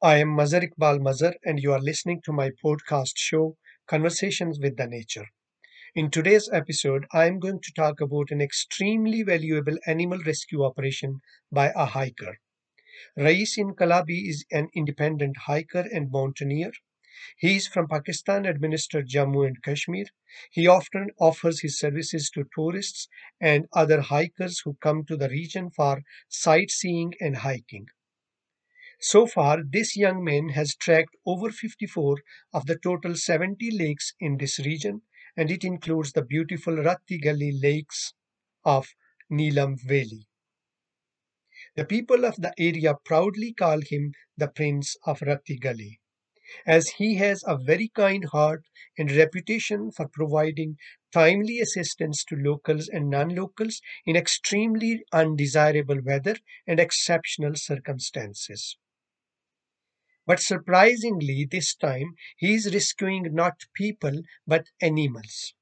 I am Mazhar Iqbal Mazhar, and you are listening to my podcast show, Conversations with the Nature. In today's episode, I am going to talk about an extremely valuable animal rescue operation by a hiker. Rais Inkalabi is an independent hiker and mountaineer. He is from Pakistan administered Jammu and Kashmir. He often offers his services to tourists and other hikers who come to the region for sightseeing and hiking. So far, this young man has tracked over 54 of the total 70 lakes in this region, and it includes the beautiful Rati Gali lakes of Neelum Valley. The people of the area proudly call him the Prince of Rati Gali, as he has a very kind heart and reputation for providing timely assistance to locals and non-locals in extremely undesirable weather and exceptional circumstances. But surprisingly, this time he is rescuing not people but animals.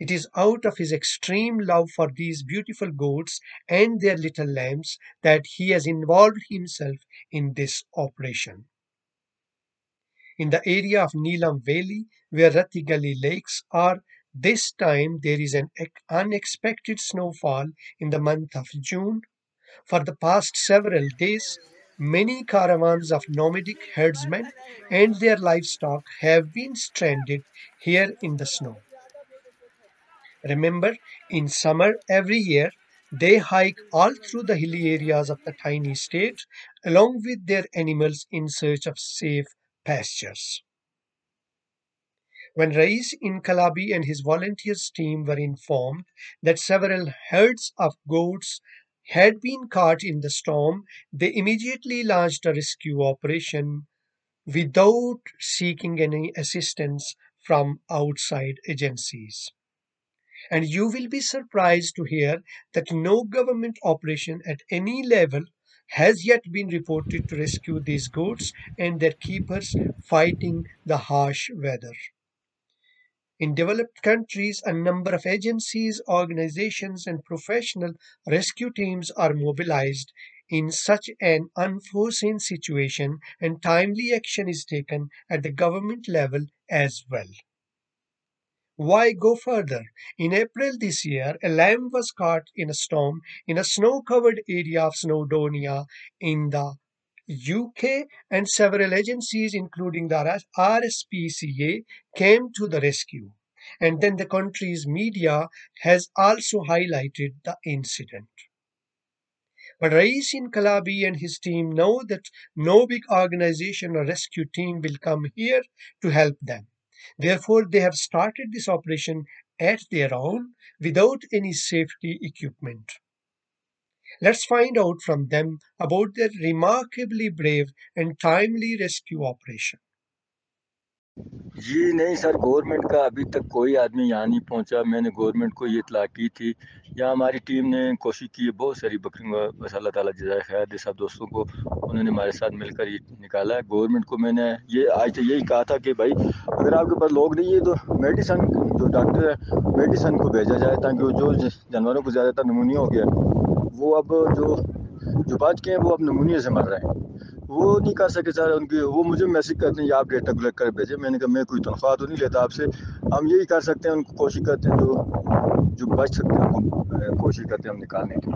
It is out of his extreme love for these beautiful goats and their little lambs that he has involved himself in this operation. In the area of Neelum Valley, where Rati Gali lakes are, this time there is an unexpected snowfall in the month of June. For the past several days, Many caravans of nomadic herdsmen and their livestock have been stranded here in the snow. Remember, in summer every year, they hike all through the hilly areas of the tiny state along with their animals in search of safe pastures. When Rais Inkalabi and his volunteers team were informed that several herds of goats had been caught in the storm, they immediately launched a rescue operation without seeking any assistance from outside agencies. And you will be surprised to hear that no government operation at any level has yet been reported to rescue these goats and their keepers fighting the harsh weather. In developed countries, a number of agencies, organizations, and professional rescue teams are mobilized in such an unforeseen situation, and timely action is taken at the government level as well. Why go further? In April this year, a lamb was caught in a storm in a snow covered area of Snowdonia in the UK and several agencies, including the RSPCA, came to the rescue. And then the country's media has also highlighted the incident. But Rais Inkalabi and his team know that no big organization or rescue team will come here to help them. Therefore, they have started this operation at their own without any safety equipment. Let's find out from them about their remarkably brave and timely rescue operation. जी, नहीं sir government का अभी तक कोई आदमी यहाँ नहीं पहुँचा। मैंने गवर्नमेंट को ये इतला की थी। यहाँ हमारी टीम ने कोशिश की है बहुत सारी बकरियों बस अल्लाह ताला जजाय खैर सब दोस्तों को। उन्होंने हमारे साथ मिलकर ये निकाला। है गवर्नमेंट को मैंने ये, आज तो यही कहा था कि भाई, अगर आपके पास लोग नहीं है तो मेडिसन जो डॉक्टर है मेडिसन को भेजा जाए ताकि जो जानवरों को ज़्यादातर नमूनिया हो गया। وہ اب جو جو بچ کے ہیں، وہ اب نمونیا سے مر رہے ہیں۔ وہ نہیں کر سکے سر ان کی وہ مجھے میسج کرتے ہیں یا آپ ڈیٹا کلیکٹ کر بھیجیں میں نے کہا، میں کوئی تنخواہ تو نہیں لیتا آپ سے۔ ہم یہی کر سکتے ہیں، ان کو کوشش کرتے ہیں جو جو بچ سکتے ہیں ان کو کوشش کرتے ہیں ہم نکالنے کی۔